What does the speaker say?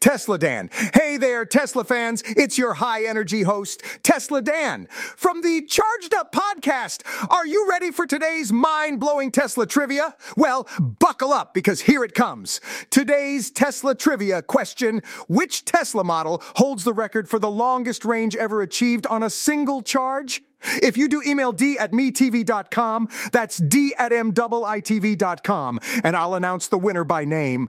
Tesla Dan. Hey there, Tesla fans. It's your high energy host, Tesla Dan, from the Charged Up podcast. Are you ready for today's mind blowing Tesla trivia? Well, buckle up because here it comes. Today's Tesla trivia question Which Tesla model holds the record for the longest range ever achieved on a single charge? If you do email d at metv.com, that's d at mitv.com, and I'll announce the winner by name.